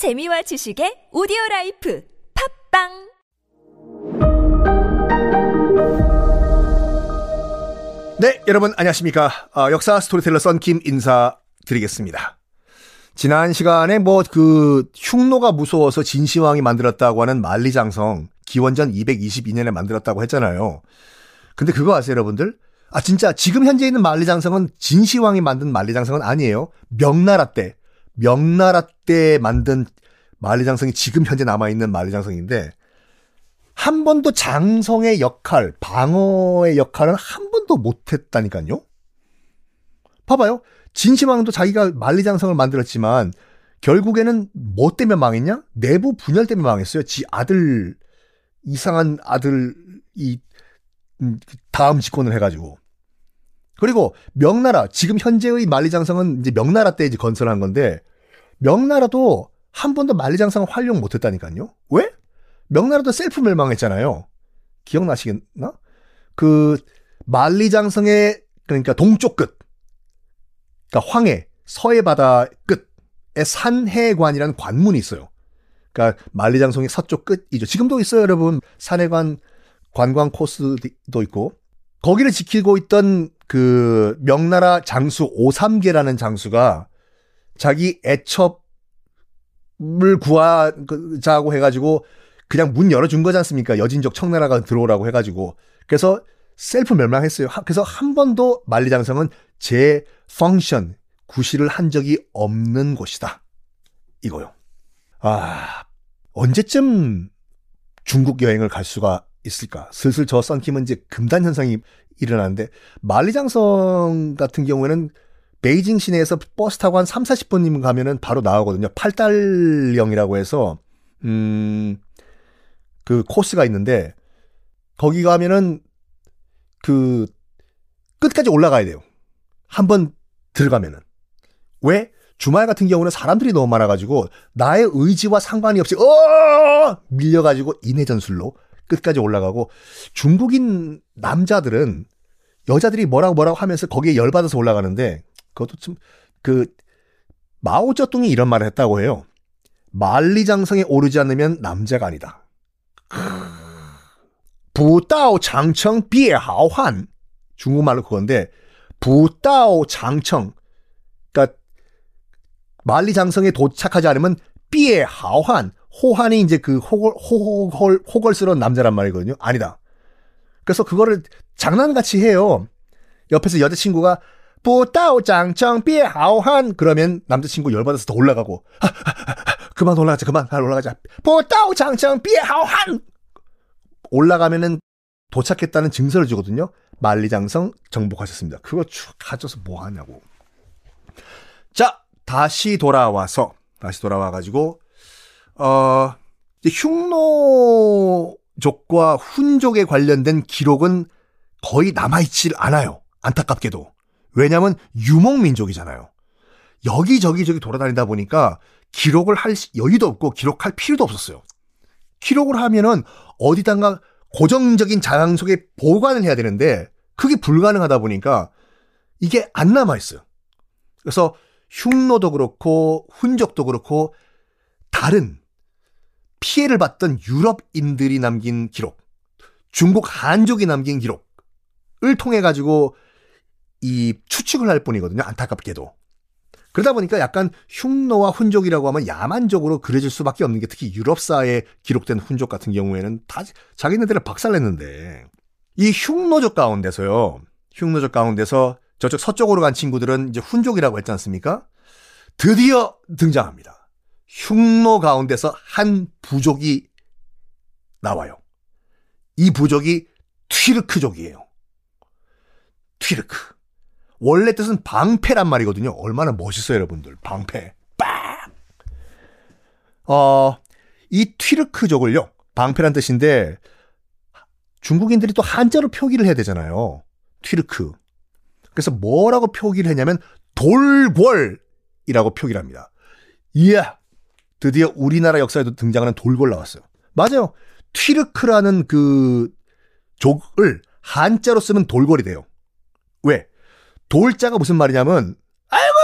재미와 지식의 오디오 라이프 팝빵 네, 여러분 안녕하십니까? 아, 역사 스토리텔러 썬킴 인사드리겠습니다. 지난 시간에 뭐 그 흉노가 무서워서 진시황이 만들었다고 하는 만리장성 기원전 222년에 만들었다고 했잖아요. 근데 그거 아세요, 여러분들? 아 진짜 지금 현재 있는 만리장성은 진시황이 만든 만리장성은 아니에요. 명나라 때 명나라 때 만든 만리장성이 지금 현재 남아 있는 만리장성인데 한 번도 장성의 역할, 방어의 역할은 한 번도 못했다니까요. 봐봐요. 진시황도 자기가 만리장성을 만들었지만 결국에는 뭐 때문에 망했냐? 내부 분열 때문에 망했어요. 지 아들 이상한 아들이 음, 다음 집권을 해가지고. 그리고 명나라 지금 현재의 만리장성은 이제 명나라 때 이제 건설한 건데 명나라도 한 번도 만리장성을 활용 못했다니까요. 왜? 명나라도 셀프 멸망했잖아요. 기억나시겠나? 그 만리장성의 그러니까 동쪽 끝, 그러니까 황해 서해 바다 끝에 산해관이라는 관문이 있어요. 그러니까 만리장성의 서쪽 끝이죠. 지금도 있어요, 여러분. 산해관 관광 코스도 있고 거기를 지키고 있던 그 명나라 장수 오삼계라는 장수가 자기 애첩을 구하자고 해가지고 그냥 문 열어준 거지 않습니까? 여진족 청나라가 들어오라고 해가지고 그래서 셀프 멸망했어요. 그래서 한 번도 만리장성은 제 펑션 구실을 한 적이 없는 곳이다. 이거요. 아 언제쯤 중국 여행을 갈 수가 있을까? 슬슬 저 썬킴은 이제 금단 현상이 일어나는데 만리장성 같은 경우에는 베이징 시내에서 버스 타고 한 3, 40분이면 가면은 바로 나오거든요. 팔달령이라고 해서 음, 그 코스가 있는데 거기 가면은 그 끝까지 올라가야 돼요. 한번 들어가면은. 왜? 주말 같은 경우는 사람들이 너무 많아가지고 나의 의지와 상관이 없이 어 밀려가지고 인해 전술로 끝까지 올라가고 중국인 남자들은 여자들이 뭐라고 뭐라고 하면서 거기에 열받아서 올라가는데 그것도 좀그 마오쩌둥이 이런 말을 했다고 해요. 만리장성에 오르지 않으면 남자가 아니다. 부다오 장청 비하오한 중국말로 그건데 부다오 장청 그러니까 만리장성에 도착하지 않으면 비하오한 호환이 이제 그 호걸, 호걸, 호걸스러운 남자란 말이거든요. 아니다. 그래서 그거를 장난같이 해요. 옆에서 여자친구가 부다오 장청 비하오한 그러면 남자친구 열받아서 더 올라가고 아, 아, 아, 그만 올라가자 그만 올라가자 부다오 장청 비하오한 올라가면은 도착했다는 증서를 주거든요. 만리장성 정복하셨습니다. 그거 쭉 가져서 뭐 하냐고. 자, 다시 돌아와서 다시 돌아와 가지고 어 흉노족과 훈족에 관련된 기록은 거의 남아있질 않아요. 안타깝게도. 왜냐하면 유목민족이잖아요. 여기저기 저기 돌아다니다 보니까 기록을 할 여유도 없고 기록할 필요도 없었어요. 기록을 하면은 어디단가 고정적인 장속에 보관을 해야 되는데 그게 불가능하다 보니까 이게 안 남아 있어요. 그래서 흉노도 그렇고 훈족도 그렇고 다른 피해를 받던 유럽인들이 남긴 기록, 중국 한족이 남긴 기록을 통해 가지고 이 추측을 할 뿐이거든요. 안타깝게도. 그러다 보니까 약간 흉노와 훈족이라고 하면 야만적으로 그려질 수밖에 없는 게 특히 유럽사에 기록된 훈족 같은 경우에는 다 자기네들을 박살냈는데 이 흉노족 가운데서요. 흉노족 가운데서 저쪽 서쪽으로 간 친구들은 이제 훈족이라고 했지 않습니까? 드디어 등장합니다. 흉노 가운데서 한 부족이 나와요. 이 부족이 튀르크족이에요. 튀르크. 원래 뜻은 방패란 말이거든요. 얼마나 멋있어요, 여러분들. 방패. 빵! 어, 이 튀르크족을요. 방패란 뜻인데 중국인들이 또 한자로 표기를 해야 되잖아요. 튀르크. 그래서 뭐라고 표기를 했냐면 돌궐이라고 표기를 합니다. 이야! 드디어 우리나라 역사에도 등장하는 돌궐 나왔어요. 맞아요. 튀르크라는 그 족을 한자로 쓰면 돌궐이 돼요. 왜? 돌자가 무슨 말이냐면 아이고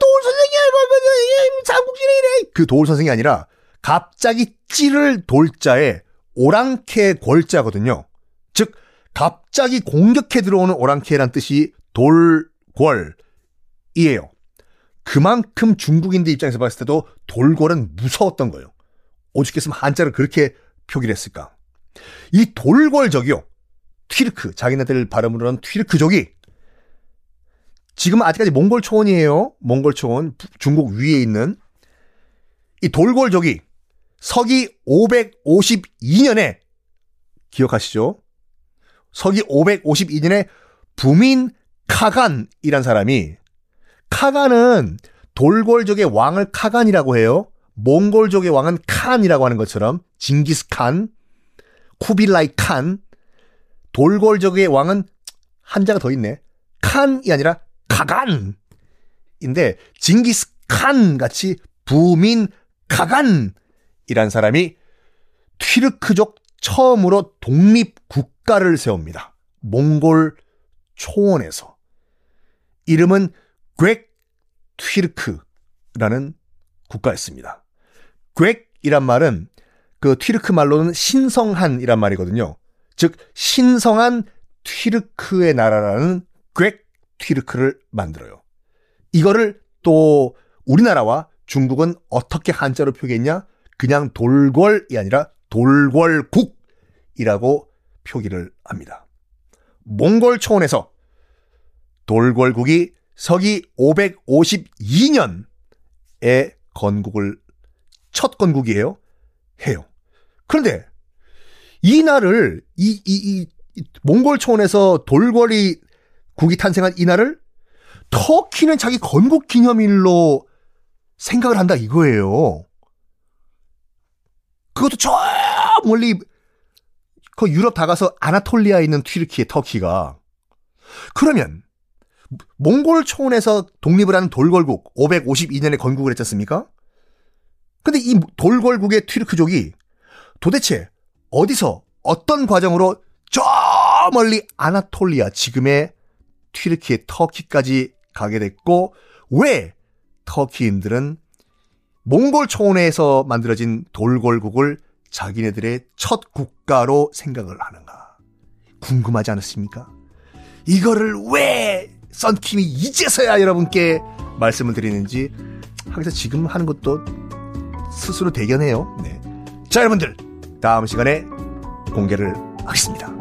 돌 선생님 삼국지를 이래 그 도울 선생이 아니라 갑자기 찌를 돌자에 오랑캐 골자거든요. 즉 갑자기 공격해 들어오는 오랑캐란 뜻이 돌궐이에요. 그만큼 중국인들 입장에서 봤을 때도 돌궐은 무서웠던 거예요. 오죽했으면 한자를 그렇게 표기를 했을까. 이 돌궐족이요. 튀르크, 자기네들 발음으로는 튀르크족이 지금 아직까지 몽골 초원이에요. 몽골 초원, 중국 위에 있는 이 돌궐족이 서기 552년에 기억하시죠? 서기 552년에 부민 카간이란 사람이 카간은 돌궐족의 왕을 카간이라고 해요. 몽골족의 왕은 칸이라고 하는 것처럼 징기스 칸, 쿠빌라이 칸, 돌궐족의 왕은 한자가 더 있네. 칸이 아니라 카간인데 징기스칸 같이 부민 카간이란 사람이 튀르크족 처음으로 독립 국가를 세웁니다. 몽골 초원에서 이름은 괵 튀르크라는 국가였습니다. 괵이란 말은 그 튀르크 말로는 신성한이란 말이거든요. 즉 신성한 튀르크의 나라라는 괵 튀르크를 만들어요. 이거를 또 우리나라와 중국은 어떻게 한자로 표기했냐? 그냥 돌궐이 아니라 돌궐국이라고 표기를 합니다. 몽골 초원에서 돌궐국이 서기 552년에 건국을 첫 건국이에요. 해요. 그런데 이 날을 이, 이, 이 몽골 초원에서 돌궐이 국이 탄생한 이 날을 터키는 자기 건국 기념일로 생각을 한다 이거예요. 그것도 저 멀리 그 유럽 다가서 아나톨리아에 있는 튀르키의 터키가 그러면 몽골 초원에서 독립을 한 돌궐국 552년에 건국을 했지 않습니까? 근데 이 돌궐국의 튀르크족이 도대체 어디서 어떤 과정으로 저 멀리 아나톨리아 지금의 튀르키의 터키까지 가게 됐고 왜 터키인들은 몽골 초원에서 만들어진 돌궐국을 자기네들의 첫 국가로 생각을 하는가 궁금하지 않으십니까? 이거를 왜 썬킴이 이제서야 여러분께 말씀을 드리는지 항상 지금 하는 것도 스스로 대견해요. 네. 자 여러분들 다음 시간에 공개를 하겠습니다.